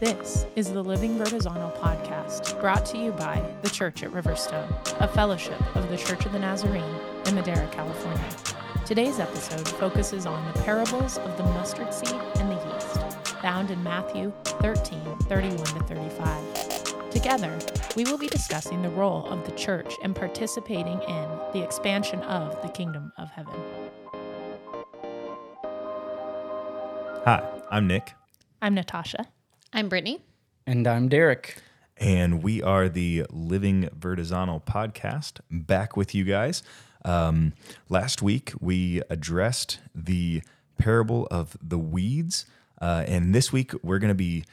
This is the Living Vertizontal podcast, brought to you by the Church at Riverstone, a fellowship of the Church of the Nazarene in Madera, California. Today's episode focuses on the parables of the mustard seed and the yeast, found in Matthew 13 31 to 35. Together, we will be discussing the role of the church in participating in the expansion of the kingdom of heaven. Hi, I'm Nick, I'm Natasha. I'm Brittany. And I'm Derek. and we are the Living Vertizontal podcast back with you guys. Um, last week, we addressed the parable of the weeds. Uh, and this week, we're going to be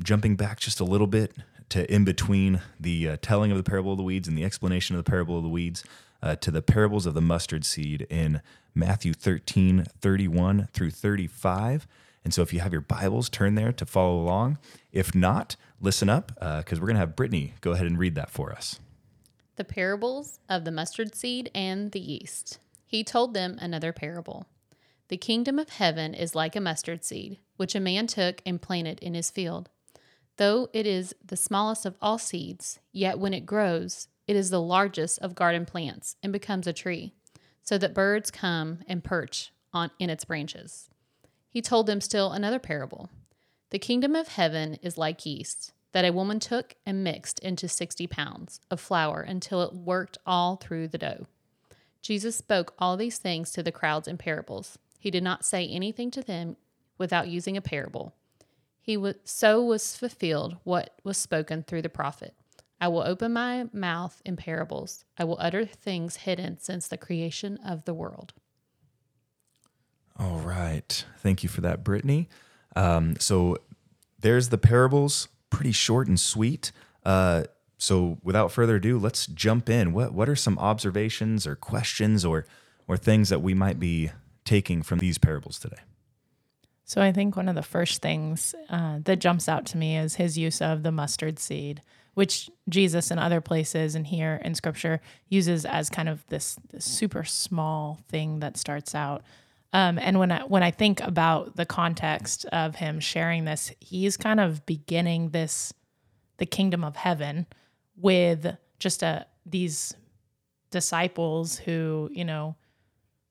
jumping back just a little bit to in between the uh, telling of the parable of the weeds and the explanation of the parable of the weeds uh, to the parables of the mustard seed in Matthew 13, 31 through 35. And so if you have your Bibles, turn there to follow along. If not, listen up uh, because we're going to have Brittany go ahead and read that for us. The parables of the mustard seed and the yeast. He told them another parable. The kingdom of heaven is like a mustard seed, which a man took and planted in his field. Though it is the smallest of all seeds, yet when it grows, it is the largest of garden plants and becomes a tree, so that birds come and perch on in its branches. He told them still another parable. The kingdom of heaven is like yeast that a woman took and mixed into 60 pounds of flour until it worked all through the dough. Jesus spoke all these things to the crowds in parables. He did not say anything to them without using a parable. He was, so was fulfilled what was spoken through the prophet. I will open my mouth in parables. I will utter things hidden since the creation of the world. All right. Thank you for that, Brittany. Um, so there's the parables, pretty short and sweet. Uh, so without further ado, let's jump in. What what are some observations or questions or or things that we might be taking from these parables today? So I think one of the first things uh, that jumps out to me is his use of the mustard seed, which Jesus in other places and here in Scripture uses as kind of this, this super small thing that starts out. Um, and when I when I think about the context of him sharing this, he's kind of beginning this the kingdom of heaven with just a these disciples who you know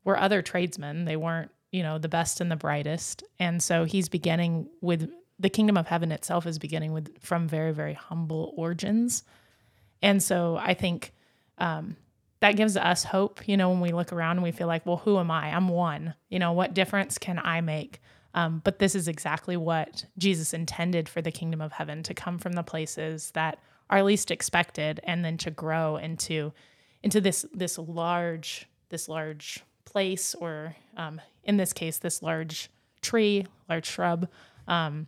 were other tradesmen. They weren't you know the best and the brightest, and so he's beginning with the kingdom of heaven itself is beginning with from very very humble origins, and so I think. Um, that gives us hope, you know, when we look around and we feel like, well, who am I? I'm one. You know, what difference can I make? Um, but this is exactly what Jesus intended for the kingdom of heaven to come from the places that are least expected and then to grow into into this this large this large place or um, in this case this large tree large shrub um,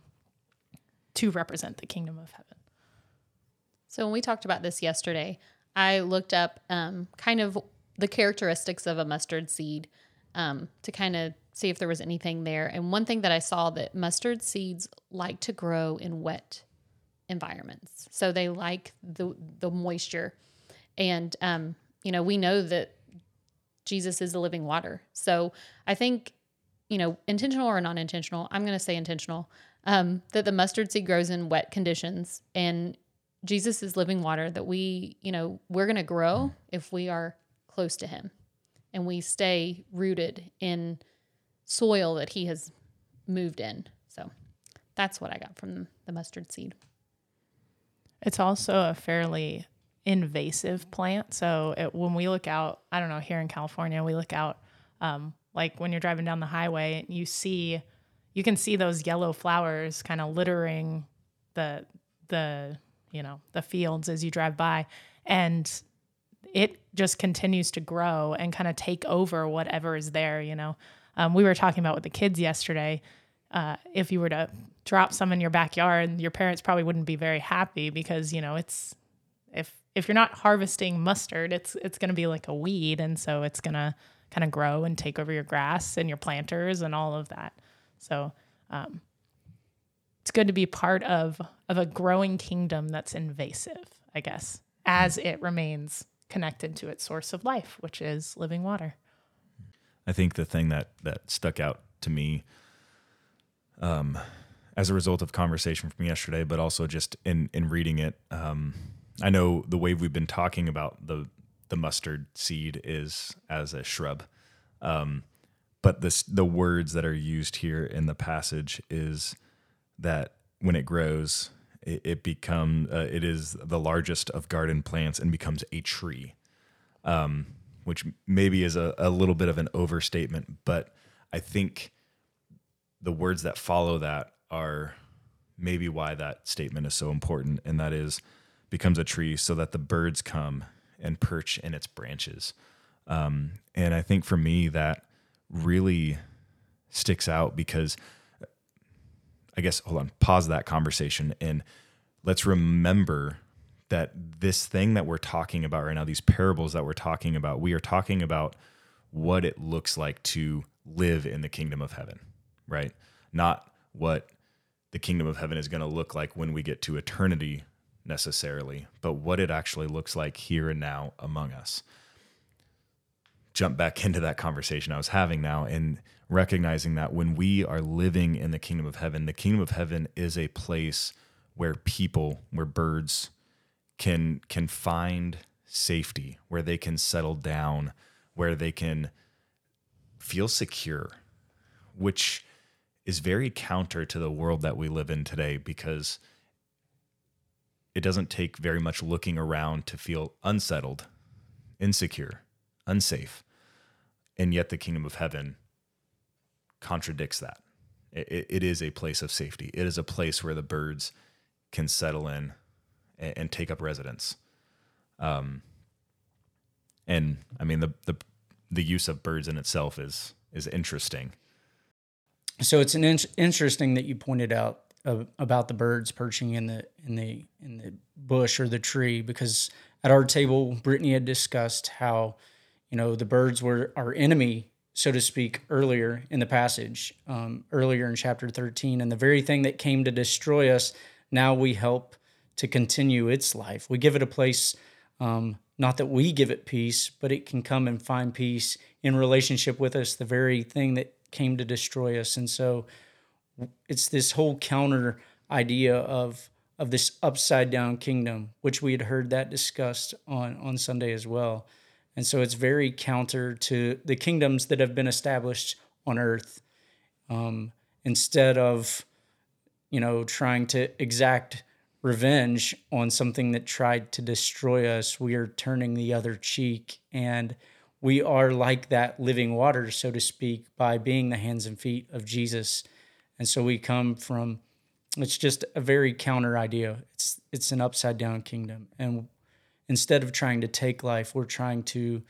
to represent the kingdom of heaven So when we talked about this yesterday, I looked up um, kind of the characteristics of a mustard seed um, to kind of see if there was anything there. And one thing that I saw that mustard seeds like to grow in wet environments, so they like the the moisture. And um, you know, we know that Jesus is the living water. So I think you know, intentional or non-intentional, I'm going to say intentional. Um, that the mustard seed grows in wet conditions and Jesus is living water that we, you know, we're going to grow if we are close to him and we stay rooted in soil that he has moved in. So that's what I got from the mustard seed. It's also a fairly invasive plant. So it, when we look out, I don't know, here in California, we look out, um, like when you're driving down the highway, and you see, you can see those yellow flowers kind of littering the the you know the fields as you drive by, and it just continues to grow and kind of take over whatever is there. You know, um, we were talking about with the kids yesterday. Uh, if you were to drop some in your backyard, your parents probably wouldn't be very happy because you know it's if if you're not harvesting mustard, it's it's going to be like a weed, and so it's going to kind of grow and take over your grass and your planters and all of that. So um, it's good to be part of of a growing kingdom that's invasive, I guess, as it remains connected to its source of life, which is living water. I think the thing that that stuck out to me, um, as a result of conversation from yesterday, but also just in in reading it. Um, I know the way we've been talking about the the mustard seed is as a shrub, um, but this the words that are used here in the passage is that when it grows, it, it become uh, it is the largest of garden plants and becomes a tree, um, which maybe is a, a little bit of an overstatement, but I think the words that follow that are maybe why that statement is so important, and that is becomes a tree so that the birds come and perch in its branches. Um, and I think for me that really sticks out because I guess hold on, pause that conversation and let's remember that this thing that we're talking about right now, these parables that we're talking about, we are talking about what it looks like to live in the kingdom of heaven, right? Not what the kingdom of heaven is going to look like when we get to eternity necessarily, but what it actually looks like here and now among us. Jump back into that conversation I was having now and recognizing that when we are living in the kingdom of heaven, the kingdom of heaven is a place where people, where birds can can find safety, where they can settle down, where they can feel secure, which is very counter to the world that we live in today because it doesn't take very much looking around to feel unsettled, insecure, unsafe. And yet the kingdom of heaven contradicts that. It, it is a place of safety. It is a place where the birds can settle in and, and take up residence. Um, and I mean the the the use of birds in itself is is interesting. So it's an in- interesting that you pointed out uh, about the birds perching in the in the in the bush or the tree because at our table Brittany had discussed how you know the birds were our enemy so to speak, earlier in the passage, um, earlier in chapter 13. And the very thing that came to destroy us, now we help to continue its life. We give it a place, um, not that we give it peace, but it can come and find peace in relationship with us, the very thing that came to destroy us. And so it's this whole counter idea of of this upside down kingdom, which we had heard that discussed on on Sunday as well. And so it's very counter to the kingdoms that have been established on earth. Um, instead of, you know, trying to exact revenge on something that tried to destroy us, we are turning the other cheek. And we are like that living water, so to speak, by being the hands and feet of Jesus. And so we come from, it's just a very counter idea. It's, it's an upside down kingdom. And instead of trying to take life, we're trying to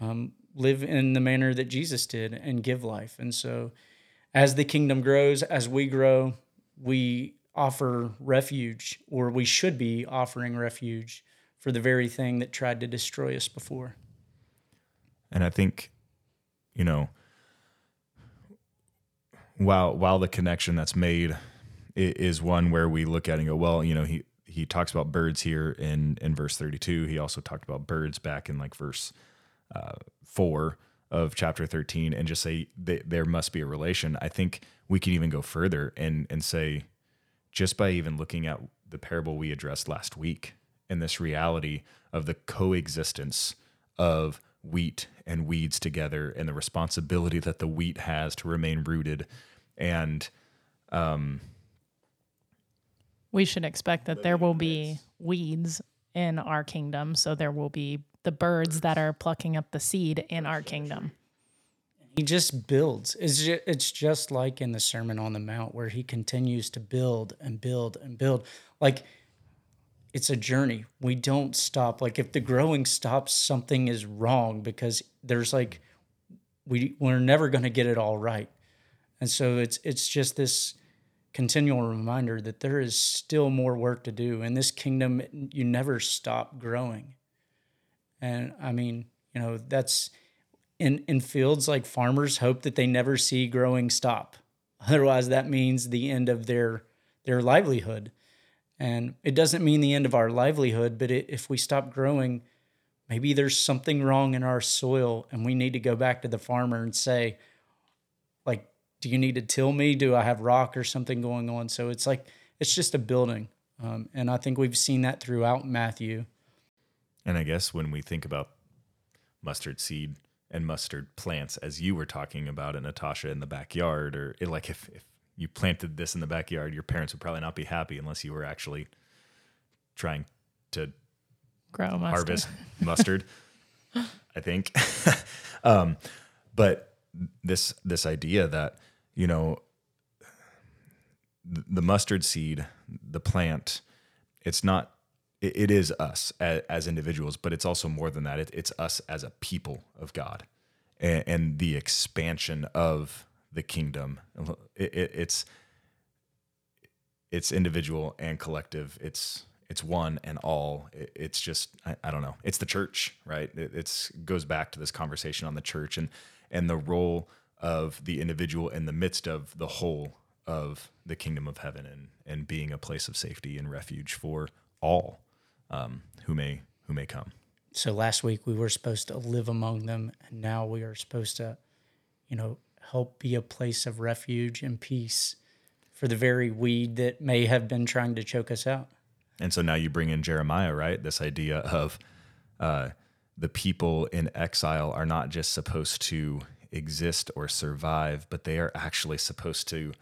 um, live in the manner that Jesus did and give life. And so, as the kingdom grows, as we grow, we offer refuge, or we should be offering refuge for the very thing that tried to destroy us before. And I think, you know, while while the connection that's made is one where we look at and go, well, you know, he he talks about birds here in in verse 32 he also talked about birds back in like verse uh, 4 of chapter 13 and just say there must be a relation. I think we can even go further and and say just by even looking at the parable we addressed last week and this reality of the coexistence of wheat and weeds together and the responsibility that the wheat has to remain rooted and um we should expect that there will be weeds in our kingdom. So there will be the birds that are plucking up the seed in our kingdom. He just builds. It's just, it's just like in the Sermon on the Mount where he continues to build and build and build. Like it's a journey. We don't stop. Like if the growing stops, something is wrong because there's like we we're never going to get it all right. And so it's it's just this continual reminder that there is still more work to do. In this kingdom, you never stop growing. And I mean, you know, that's in, in fields like farmers hope that they never see growing stop. Otherwise, that means the end of their their livelihood. And it doesn't mean the end of our livelihood, but it, if we stop growing, maybe there's something wrong in our soil and we need to go back to the farmer and say, do you need to till me? Do I have rock or something going on? So it's like it's just a building, um, and I think we've seen that throughout Matthew. And I guess when we think about mustard seed and mustard plants, as you were talking about it, Natasha, in the backyard, or it, like if, if you planted this in the backyard, your parents would probably not be happy unless you were actually trying to Grow mustard. harvest mustard. I think, um, but this this idea that you know the mustard seed, the plant, it's not. It, is us as, individuals, but it's also more than that. It, it's us as a people of God, and, the expansion of the kingdom. It, it, it's it's individual and collective. It's it's one and all. It's just I, I, don't know. It's the church, right? It it's goes back to this conversation on the church and and the role of the individual in the midst of the whole of the kingdom of heaven and and being a place of safety and refuge for all um, who may who may come. So last week we were supposed to live among them, and now we are supposed to, you know, help be a place of refuge and peace for the very weed that may have been trying to choke us out. And so now you bring in Jeremiah, right? This idea of uh, the people in exile are not just supposed to exist or survive, but they are actually supposed to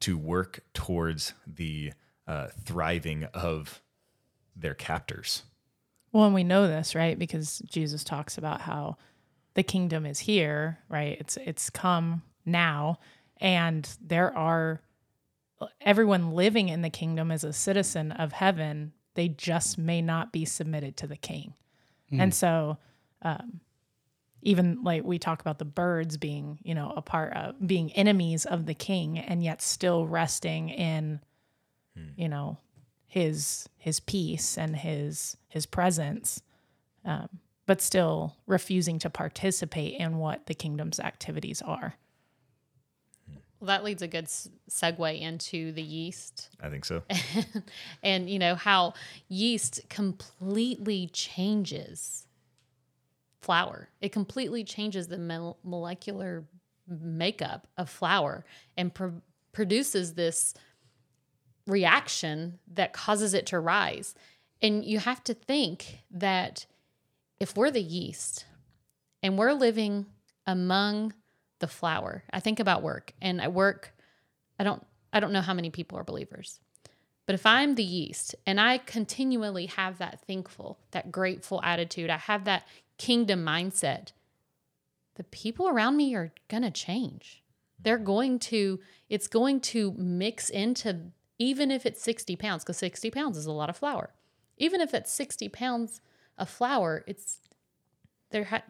to work towards the uh, thriving of their captors. Well, and we know this, right? Because Jesus talks about how the kingdom is here, right? It's it's come now, and there are everyone living in the kingdom as a citizen of heaven, they just may not be submitted to the king. Mm. And so, um, even like we talk about the birds being, you know, a part of being enemies of the king and yet still resting in, mm. you know, his his peace and his his presence, um, but still refusing to participate in what the kingdom's activities are. Well, that leads a good segue into the yeast. I think so. and, you know, how yeast completely changes flour. It completely changes the mo- molecular makeup of flour and pro- produces this reaction that causes it to rise. And you have to think that if we're the yeast and we're living among the flour. I think about work and I work I don't I don't know how many people are believers. But if I'm the yeast and I continually have that thankful, that grateful attitude, I have that kingdom mindset, the people around me are going to change. They're going to, it's going to mix into, even if it's 60 pounds, because 60 pounds is a lot of flour. Even if it's 60 pounds of flour, it's, there, ha-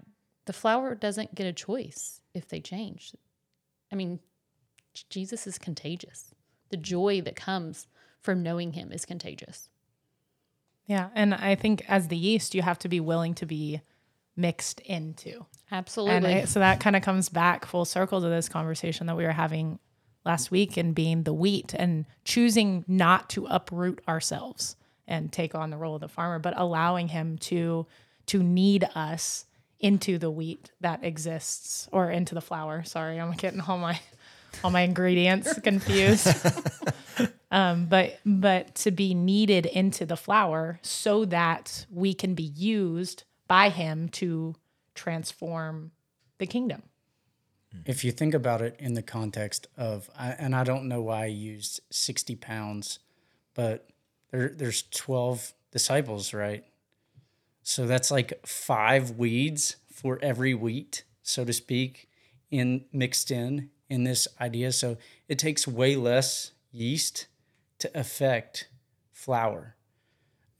the flour doesn't get a choice if they change. I mean, Jesus is contagious. The joy that comes from knowing him is contagious. Yeah. And I think as the yeast, you have to be willing to be mixed into. Absolutely. And I, so that kind of comes back full circle to this conversation that we were having last week and being the wheat and choosing not to uproot ourselves and take on the role of the farmer, but allowing him to to knead us into the wheat that exists or into the flour. Sorry, I'm getting all my all my ingredients confused. um, but but to be kneaded into the flour so that we can be used by him to transform the kingdom. If you think about it in the context of, and I don't know why I used 60 pounds, but there, there's 12 disciples, right? So that's like five weeds for every wheat, so to speak, in mixed in in this idea. So it takes way less yeast to affect flour.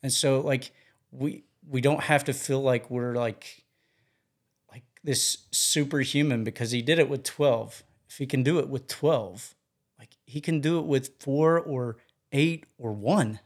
And so like we we don't have to feel like we're like like this superhuman because he did it with 12. If he can do it with 12, like he can do it with 4 or 8 or 1.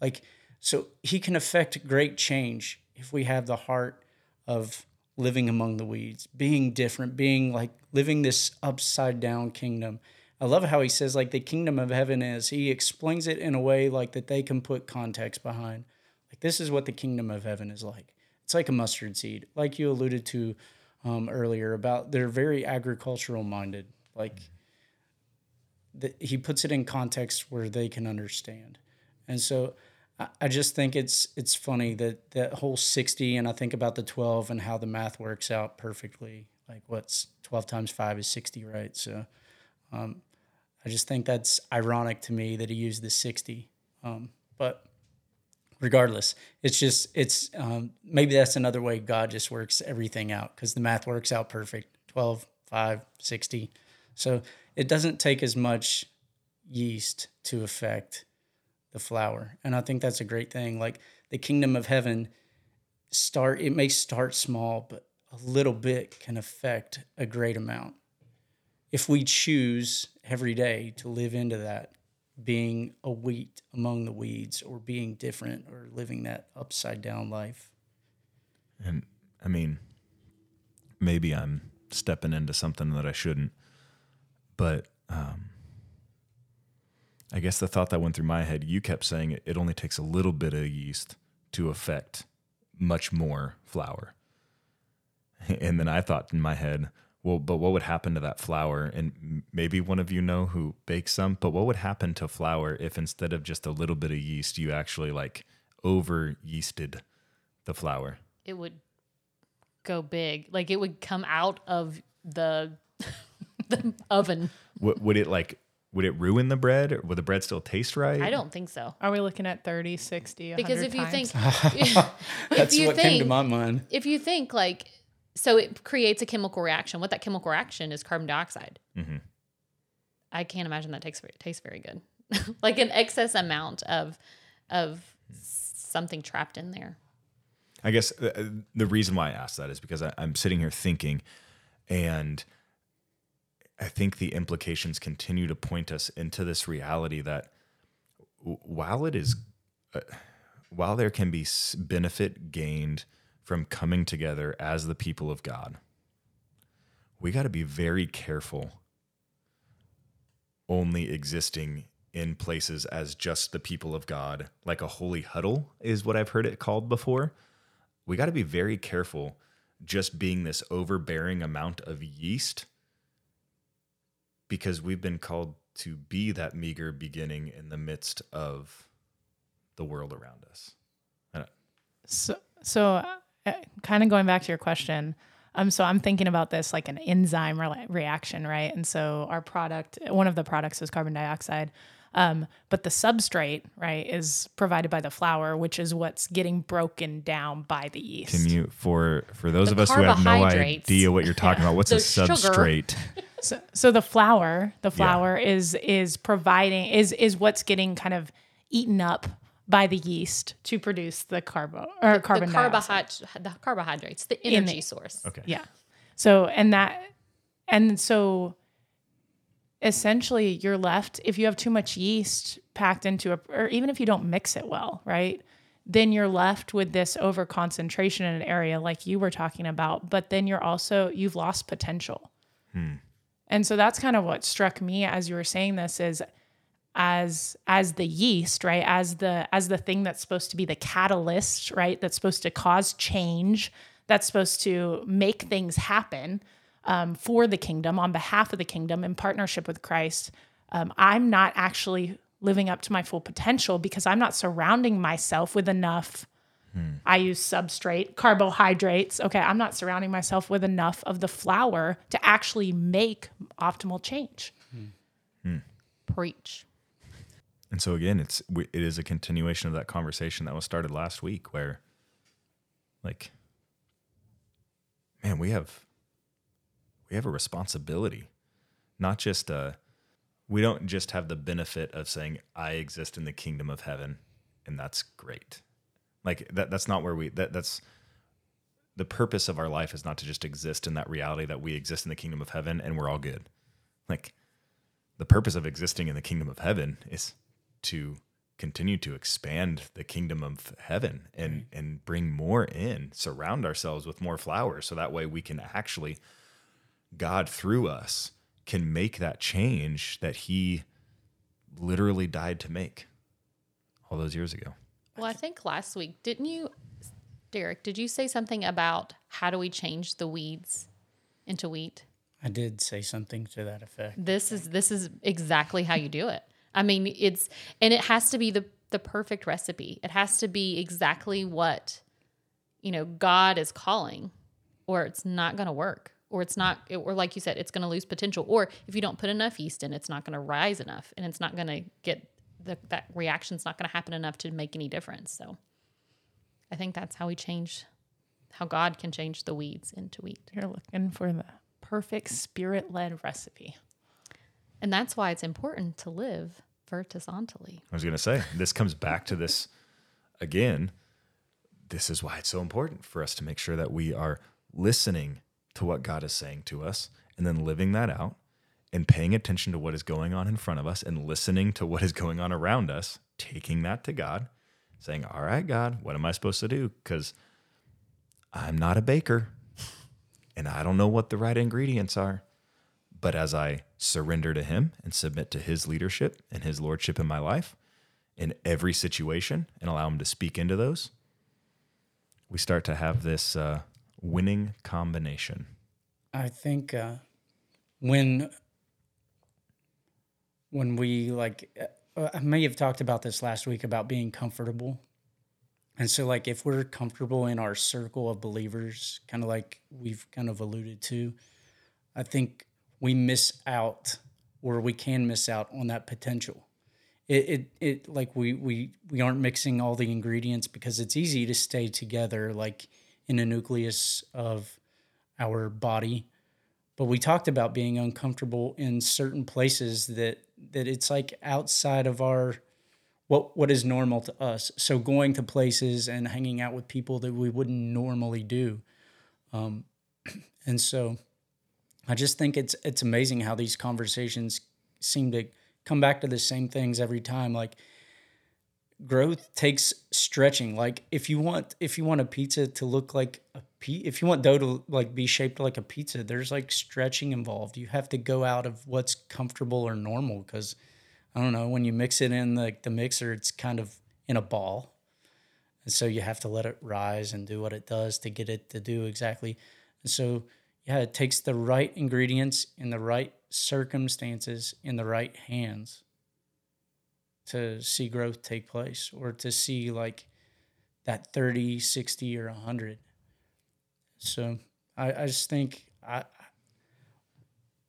Like so he can affect great change if we have the heart of living among the weeds, being different, being like living this upside down kingdom. I love how he says like the kingdom of heaven is. He explains it in a way like that they can put context behind. Like this is what the kingdom of heaven is like. It's like a mustard seed, like you alluded to um, earlier about they're very agricultural minded. Like that he puts it in context where they can understand. And so I, just think it's it's funny that that whole 60 and I think about the 12 and how the math works out perfectly. Like what's 12 times 5 is 60, right? So um, I just think that's ironic to me that he used the 60. Um, but regardless, it's just, it's um, maybe that's another way God just works everything out because the math works out perfect 12, 5, 60. So it doesn't take as much yeast to affect the flour. And I think that's a great thing. Like the kingdom of heaven start it may start small, but a little bit can affect a great amount. If we choose every day to live into that, being a wheat among the weeds or being different or living that upside down life. And I mean, maybe I'm stepping into something that I shouldn't, but um, I guess the thought that went through my head, you kept saying it, it only takes a little bit of yeast to affect much more flour. And then I thought in my head, well, but what would happen to that flour? And maybe one of you know who bakes some, but what would happen to flour if instead of just a little bit of yeast, you actually like over yeasted the flour? It would go big. Like it would come out of the the oven. Would, would it like would it ruin the bread or would the bread still taste right? I don't think so. Are we looking at 30, 60, Because if you times? think if That's you what came to think my mind. if you think like so it creates a chemical reaction. What that chemical reaction is carbon dioxide. Mhm. I can't imagine that tastes very, tastes very good. like an excess amount of of something trapped in there. I guess uh, the reason why I asked that is because I, I'm sitting here thinking, and I think the implications continue to point us into this reality that while it is, uh, while there can be benefit gained from coming together as the people of God, we got to be very careful only existing in places as just the people of God, like a holy huddle is what I've heard it called before. We got to be very careful just being this overbearing amount of yeast because we've been called to be that meager beginning in the midst of the world around us. So, so uh, kind of going back to your question, um, so I'm thinking about this like an enzyme re- reaction, right? And so our product, one of the products is carbon dioxide, um, but the substrate, right, is provided by the flour, which is what's getting broken down by the yeast. Can you, for for those The of us who have no idea what you're talking about, what's a substrate? So, so the flour, the flour is is providing is is what's getting kind of eaten up by the yeast to produce the carbo or carbon the dioxide. carbohydrates, the carbohydrates, the In energy the- source. Okay. Yeah. So and that and so essentially you're left if you have too much yeast packed into a or even if you don't mix it well, right? Then you're left with this over concentration in an area like you were talking about, but then you're also you've lost potential. Hmm. And so that's kind of what struck me as you were saying this is as as the yeast, right? As the as the thing that's supposed to be the catalyst, right? That's supposed to cause change, that's supposed to make things happen um, for the kingdom on behalf of the kingdom in partnership with Christ. Um, I'm not actually living up to my full potential because I'm not surrounding myself with enough. Hmm. I use substrate, carbohydrates. Okay, I'm not surrounding myself with enough of the flour to actually make optimal change. Hmm. Hmm. Preach. And so again, it's it is a continuation of that conversation that was started last week, where, like, man, we have we have a responsibility, not just uh we don't just have the benefit of saying I exist in the kingdom of heaven, and that's great. Like that that's not where we that that's the purpose of our life is not to just exist in that reality that we exist in the kingdom of heaven and we're all good. Like the purpose of existing in the kingdom of heaven is to continue to expand the kingdom of heaven and and bring more in surround ourselves with more flours so that way we can actually god through us can make that change that he literally died to make all those years ago Well, I think last week, didn't you, Derek, did you say something about how do we change the weeds into wheat? I did say something to that effect. This is this is exactly how you do it. I mean, it's and it has to be the the perfect recipe. It has to be exactly what you know God is calling, or it's not going to work, or it's not, or like you said, it's going to lose potential. Or if you don't put enough yeast in, it's not going to rise enough, and it's not going to get the, that reaction's not going to happen enough to make any difference. So, I think that's how we change, how God can change the weeds into wheat. You're looking for the perfect spirit led recipe. And that's why it's important to live vertically. I was going to say, this comes back to this again. This is why it's so important for us to make sure that we are listening to what God is saying to us and then living that out and paying attention to what is going on in front of us and listening to what is going on around us, taking that to God, saying, All right, God, what am I supposed to do? Because I'm not a baker and I don't know what the right ingredients are. But as I surrender to Him and submit to His leadership and His lordship in my life, in every situation, and allow Him to speak into those, we start to have this uh, winning combination. I think uh, when when we like, uh, I may have talked about this last week about being comfortable, and so like if we're comfortable in our circle of believers, kind of like we've kind of alluded to, I think we miss out or we can miss out on that potential. It, it, it like we, we, we aren't mixing all the ingredients because it's easy to stay together like in a nucleus of our body. But we talked about being uncomfortable in certain places that, that it's like outside of our, what, what is normal to us. So going to places and hanging out with people that we wouldn't normally do. Um, and so I just think it's it's amazing how these conversations seem to come back to the same things every time. Like growth takes stretching. Like if you want if you want a pizza to look like a pe- if you want dough to like be shaped like a pizza, there's like stretching involved. You have to go out of what's comfortable or normal because I don't know when you mix it in the the mixer, it's kind of in a ball. And so you have to let it rise and do what it does to get it to do exactly. And so yeah, it takes the right ingredients in the right circumstances in the right hands to see growth take place or to see like that 30, 60, or 100. So I, I just think I,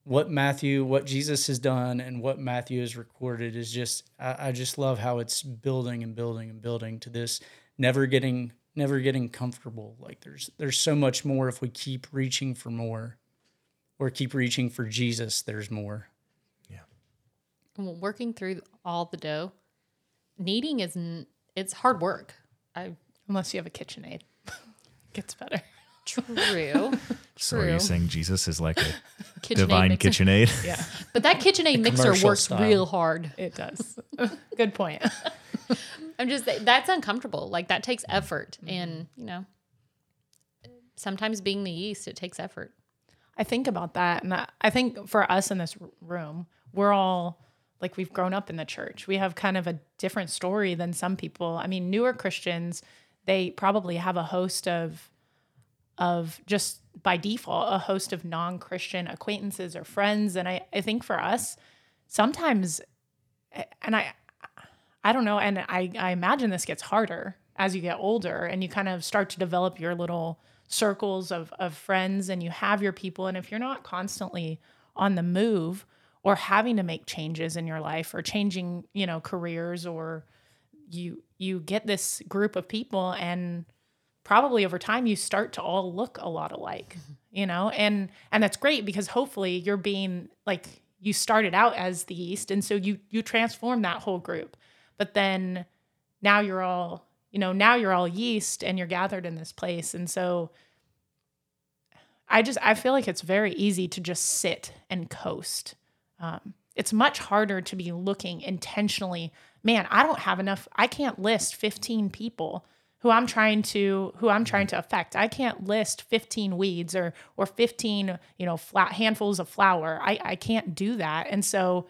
what Matthew, what Jesus has done and what Matthew has recorded is just, I, I just love how it's building and building and building to this, never getting never getting comfortable. Like there's there's so much more if we keep reaching for more or keep reaching for Jesus, there's more. Yeah. Well, working through all the dough, kneading is n- it's hard work. I Unless you have a KitchenAid. Gets better. true. So are you True. saying Jesus is like a KitchenAid divine mixer. KitchenAid? Yeah, But that KitchenAid mixer commercial works style. real hard. it does. Good point. I'm just that's uncomfortable. Like that takes effort, mm-hmm. and you know, sometimes being the yeast, it takes effort. I think about that. And I, I think for us in this r- room, we're all like we've grown up in the church. We have kind of a different story than some people. I mean, newer Christians, they probably have a host of of just by default a host of non-christian acquaintances or friends and i, I think for us sometimes and i i don't know and I, I imagine this gets harder as you get older and you kind of start to develop your little circles of, of friends and you have your people and if you're not constantly on the move or having to make changes in your life or changing you know careers or you you get this group of people and probably over time you start to all look a lot alike mm-hmm. you know? And and that's great because hopefully you're being like you started out as the yeast and so you you transform that whole group. But then now you're all you know now you're all yeast and you're gathered in this place. And so i just i feel like it's very easy to just sit and coast um, it's much harder to be looking intentionally man i don't have enough i can't list 15 people who i'm trying to who i'm trying to affect. I can't list 15 weeds or or 15 you know flat handfuls of flour. I i can't do that. And so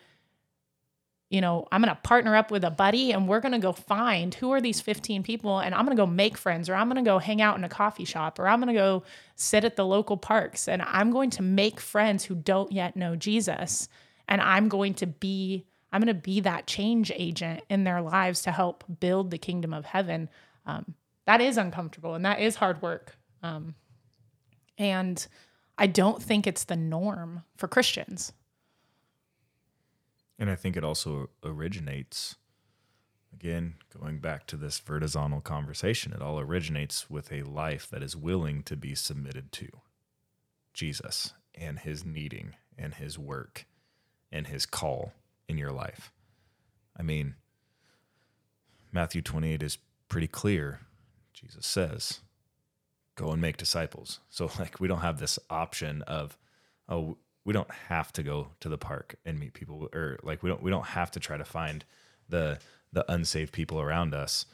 you know, I'm going to partner up with a buddy and we're going to go find who are these 15 people and I'm going to go make friends or I'm going to go hang out in a coffee shop or I'm going to go sit at the local parks and I'm going to make friends who don't yet know Jesus and I'm going to be I'm going to be that change agent in their lives to help build the kingdom of heaven. Um, that is uncomfortable and that is hard work. Um, and I don't think it's the norm for Christians. And I think it also originates, again, going back to this vertizontal conversation, it all originates with a life that is willing to be submitted to Jesus and his kneading and his work and his call in your life. I mean, Matthew 28 is pretty clear. Jesus says, go and make disciples. So, like, we don't have this option of, oh, we don't have to go to the park and meet people or like we don't we don't have to try to find the the unsaved people around us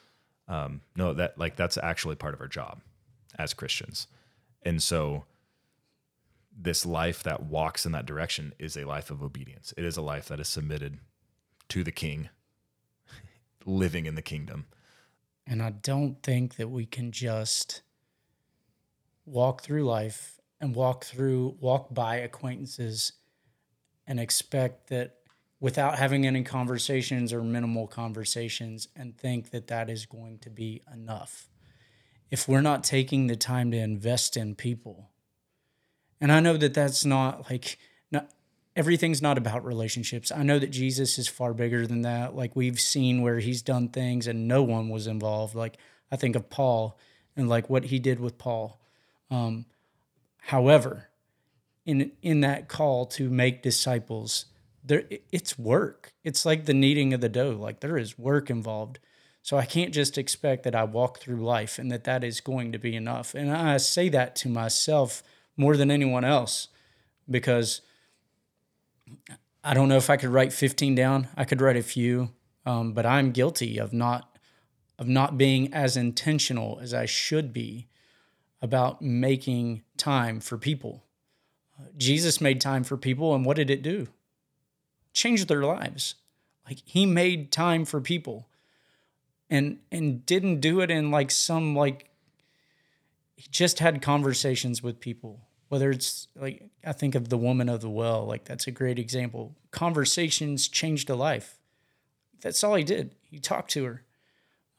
um no that like that's actually part of our job as christians and so this life that walks in that direction is a life of obedience it is a life that is submitted to the king living in the kingdom and i don't think that we can just walk through life and walk through, walk by acquaintances and expect that without having any conversations or minimal conversations and think that that is going to be enough. If we're not taking the time to invest in people, and I know that that's not like, not, everything's not about relationships. I know that Jesus is far bigger than that. Like we've seen where he's done things and no one was involved. Like I think of Paul and like what he did with Paul. Um, However, in in that call to make disciples, there it's work. It's like the kneading of the dough. Like there is work involved. So I can't just expect that I walk through life and that that is going to be enough. And I say that to myself more than anyone else because I don't know if I could write 15 down. I could write a few, um, but I'm guilty of not of not being as intentional as I should be about making time for people. Jesus made time for people, and what did it do? Changed their lives. Like he made time for people, and and didn't do it in like some like. He just had conversations with people. Whether it's like I think of the woman of the well, like that's a great example. Conversations changed a life. That's all he did. He talked to her.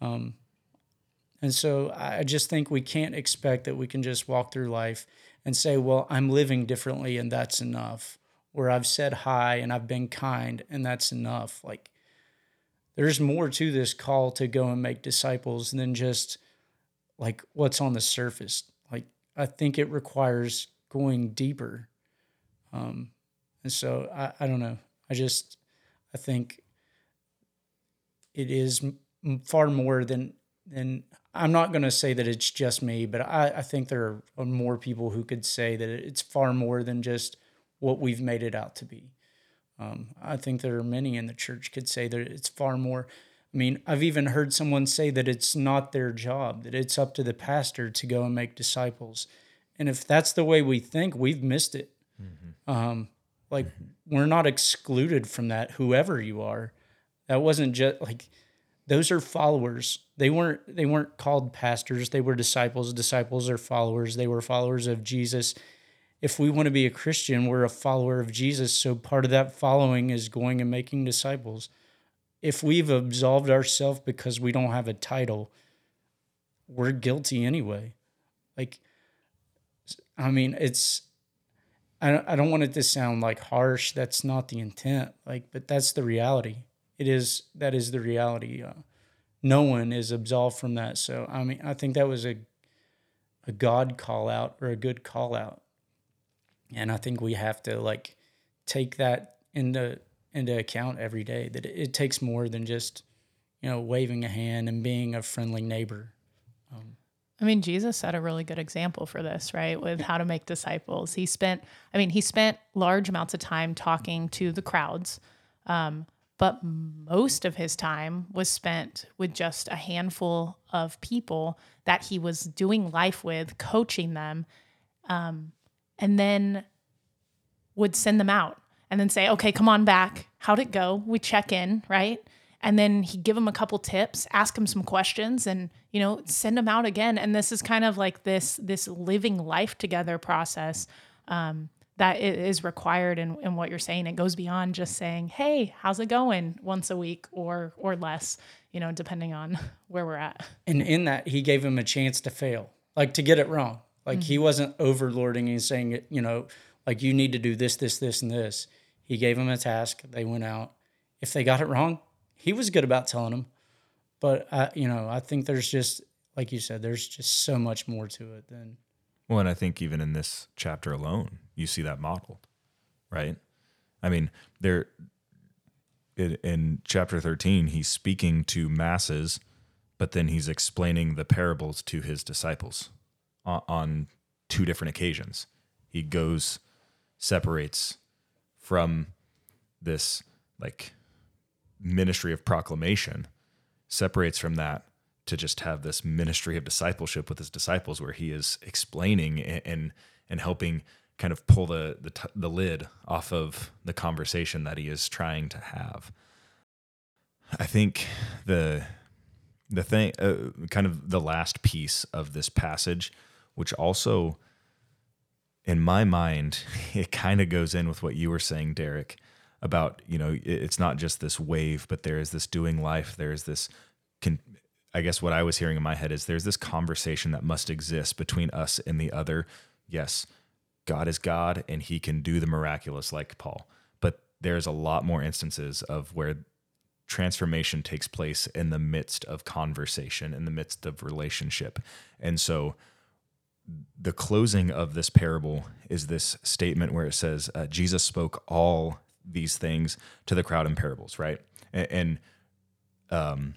Um, and so I just think we can't expect that we can just walk through life and say, well, I'm living differently and that's enough. Or I've said hi and I've been kind and that's enough. Like, there's more to this call to go and make disciples than just like what's on the surface. Like, I think it requires going deeper. Um, and so I, I don't know. I just, I think it is far more than, than I'm not going to say that it's just me, but I, I think there are more people who could say that it's far more than just what we've made it out to be. Um, I think there are many in the church could say that it's far more. I mean, I've even heard someone say that it's not their job, that it's up to the pastor to go and make disciples. And if that's the way we think, we've missed it. Mm-hmm. Um, like, mm-hmm. we're not excluded from that, whoever you are. That wasn't just like, those are followers they weren't they weren't called pastors they were disciples disciples are followers they were followers of jesus if we want to be a christian we're a follower of jesus so part of that following is going and making disciples if we've absolved ourselves because we don't have a title we're guilty anyway like i mean it's I don't, I don't want it to sound like harsh that's not the intent like but that's the reality it is that is the reality. Uh, no one is absolved from that. So I mean, I think that was a a God call out or a good call out, and I think we have to like take that into into account every day. That it, it takes more than just you know waving a hand and being a friendly neighbor. I mean, Jesus set a really good example for this, right? With how to make disciples. He spent, I mean, he spent large amounts of time talking to the crowds. Um, but most of his time was spent with just a handful of people that he was doing life with, coaching them, um, and then would send them out and then say, okay, come on back. how'd it go? We check in, right? And then he give them a couple tips, ask them some questions, and you know, send them out again. And this is kind of like this this living life together process um, that is required in, in what you're saying. It goes beyond just saying, "Hey, how's it going?" once a week or or less, you know, depending on where we're at. And in that, he gave him a chance to fail, like to get it wrong. Like mm-hmm. he wasn't overlording and saying, you know, like you need to do this, this, this, and this. He gave them a task. They went out. If they got it wrong, he was good about telling them. But I, you know, I think there's just like you said, there's just so much more to it than. Well, and I think even in this chapter alone, you see that modeled, right? I mean, there in, in chapter 13, he's speaking to masses, but then he's explaining the parables to his disciples on, on two different occasions. He goes, separates from this like ministry of proclamation, separates from that to just have this ministry of discipleship with his disciples where he is explaining and and, and helping kind of pull the, the the lid off of the conversation that he is trying to have. I think the the thing uh, kind of the last piece of this passage which also in my mind it kind of goes in with what you were saying Derek about you know it's not just this wave but there is this doing life there is this con- I guess what I was hearing in my head is there's this conversation that must exist between us and the other. Yes, God is God and he can do the miraculous like Paul. But there's a lot more instances of where transformation takes place in the midst of conversation, in the midst of relationship. And so the closing of this parable is this statement where it says, uh, Jesus spoke all these things to the crowd in parables, right? And, and um,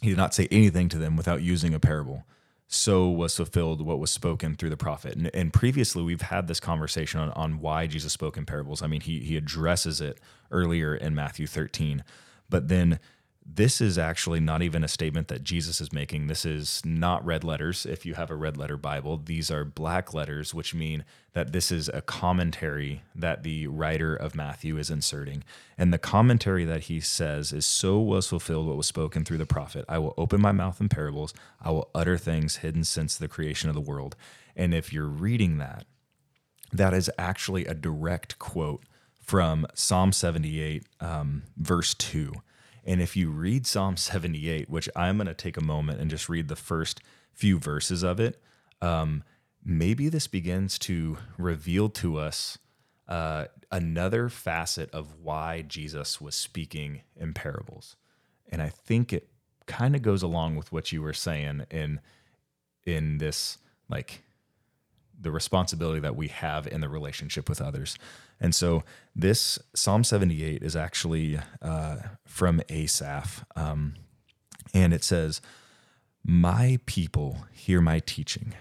he did not say anything to them without using a parable. So was fulfilled what was spoken through the prophet. And, and previously, we've had this conversation on, on why Jesus spoke in parables. I mean, he, he addresses it earlier in Matthew 13. But then this is actually not even a statement that Jesus is making. This is not red letters. If you have a red letter Bible, these are black letters, which mean that this is a commentary that the writer of Matthew is inserting. And the commentary that he says is So was fulfilled what was spoken through the prophet I will open my mouth in parables, I will utter things hidden since the creation of the world. And if you're reading that, that is actually a direct quote from Psalm 78, um, verse 2 and if you read Psalm 78, which I'm going to take a moment and just read the first few verses of it, um, maybe this begins to reveal to us uh, another facet of why Jesus was speaking in parables. And I think it kind of goes along with what you were saying in in this like the responsibility that we have in the relationship with others. And so this Psalm 78 is actually uh, from Asaph. Um, and it says, My people hear my teaching.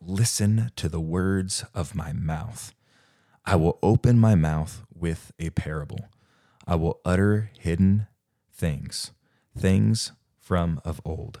Listen to the words of my mouth. I will open my mouth with a parable. I will utter hidden things, things from of old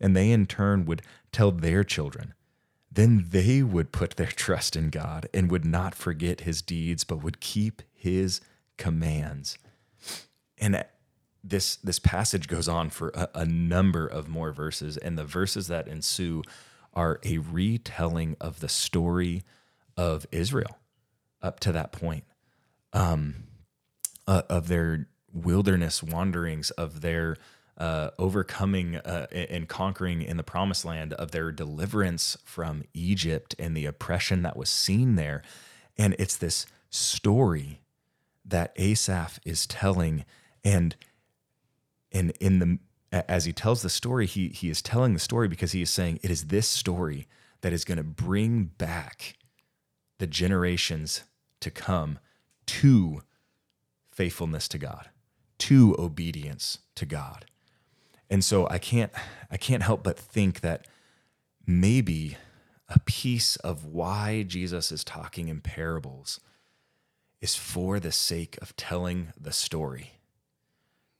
and they in turn would tell their children. Then they would put their trust in God and would not forget his deeds, but would keep his commands. And this this passage goes on for a, a, number of more verses, and the verses that ensue are a retelling of the story of Israel up to that point, um, uh, of their wilderness wanderings, of their uh, overcoming uh, and conquering in the promised land, of their deliverance from Egypt and the oppression that was seen there. And it's this story that Asaph is telling. And, and in the as he tells the story, he, he is telling the story because he is saying it is this story that is going to bring back the generations to come to faithfulness to God to obedience to God. And so I can't I can't help but think that maybe a piece of why Jesus is talking in parables is for the sake of telling the story,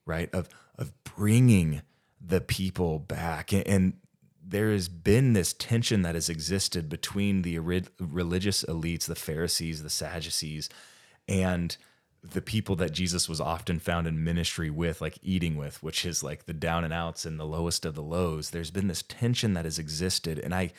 right? Of of bringing the people back. And, and there has been this tension that has existed between the religious elites, the Pharisees, the Sadducees, and the people that Jesus was often found in ministry with, like eating with, which is like the down and outs and the lowest of the lows. There's been this tension that has existed. And I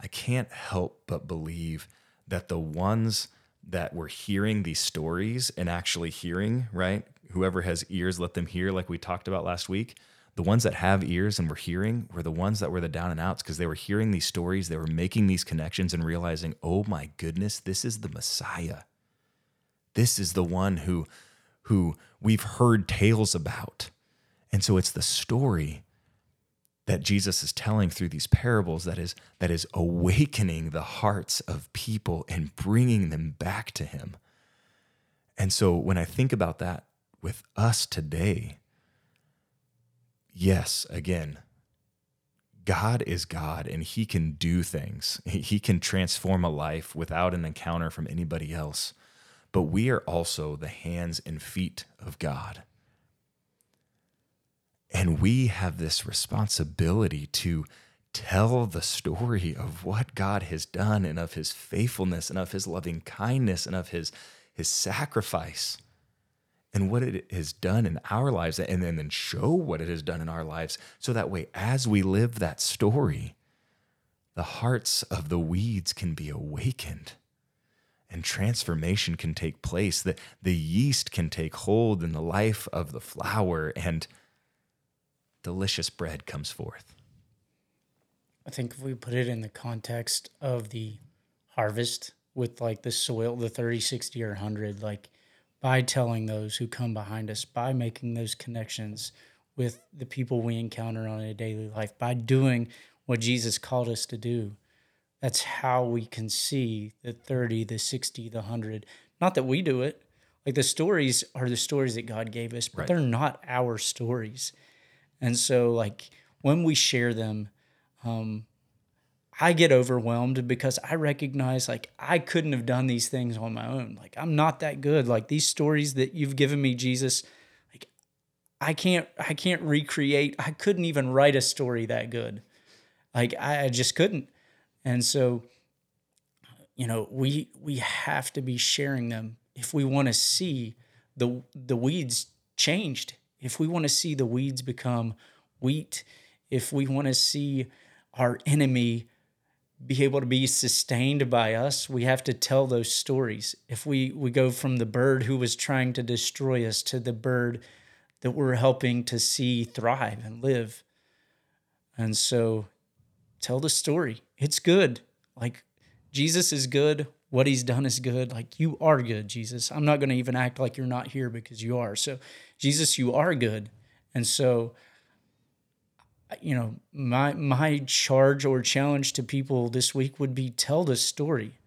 I can't help but believe that the ones that were hearing these stories and actually hearing, right? Whoever has ears, let them hear, like we talked about last week. The ones that have ears and were hearing were the ones that were the down and outs because they were hearing these stories, they were making these connections and realizing, oh my goodness, this is the Messiah. This is the one who, who we've heard tales about. And so it's the story that Jesus is telling through these parables that is that is awakening the hearts of people and bringing them back to him. And so when I think about that with us today, yes, again, God is God and he can do things. He can transform a life without an encounter from anybody else. But we are also the hands and feet of God. And we have this responsibility to tell the story of what God has done and of his faithfulness and of his loving kindness and of his, his sacrifice and what it has done in our lives and then, then show what it has done in our lives. So that way, as we live that story, the hearts of the weeds can be awakened and transformation can take place. The, the yeast can take hold in the life of the flour and delicious bread comes forth. I think if we put it in the context of the harvest with like the soil, the 30, 60, or 100, like by telling those who come behind us, by making those connections with the people we encounter on a daily life, by doing what Jesus called us to do, that's how we can see the 30, the 60, the 100. Not that we do it. Like the stories are the stories that God gave us, but right. they're not our stories. And so, like, when we share them, um, I get overwhelmed because I recognize like I couldn't have done these things on my own. Like I'm not that good. Like these stories that you've given me, Jesus, like I can't I can't recreate. I couldn't even write a story that good. Like I, I just couldn't. And so, you know, we we have to be sharing them if we want to see the the weeds changed if we want to see the weeds become wheat, if we want to see our enemy be able to be sustained by us, we have to tell those stories. If we, we go from the bird who was trying to destroy us to the bird that we're helping to see thrive and live. And so tell the story. It's good. Like Jesus is good what he's done is good. Like you are good, Jesus. I'm not going to even act like you're not here because you are. So, Jesus, you are good. And so, you know, my my charge or challenge to people this week would be tell the story.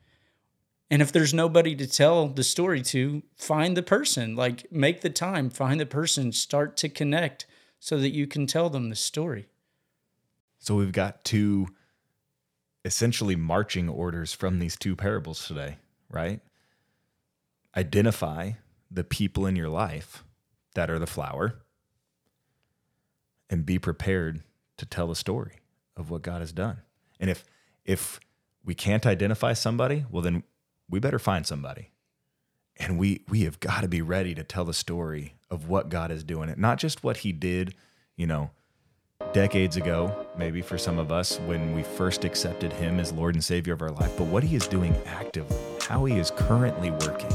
And if there's nobody to tell the story to, find the person. Like make the time, find the person, start to connect so that you can tell them the story. So we've got two essentially marching orders from these two parables today, right? Identify the people in your life that are the flour and be prepared to tell the story of what God has done. And if if we can't identify somebody, well then we better find somebody. And we we have got to be ready to tell the story of what God is doing. It not just what he did, you know, decades ago, maybe for some of us, when we first accepted Him as Lord and Savior of our life, but what He is doing actively, how He is currently working.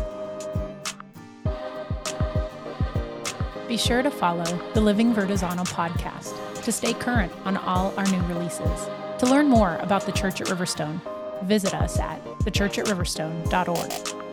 Be sure to follow the Living Vertizontal podcast to stay current on all our new releases. To learn more about the Church at Riverstone, visit us at thechurchatriverstone.org.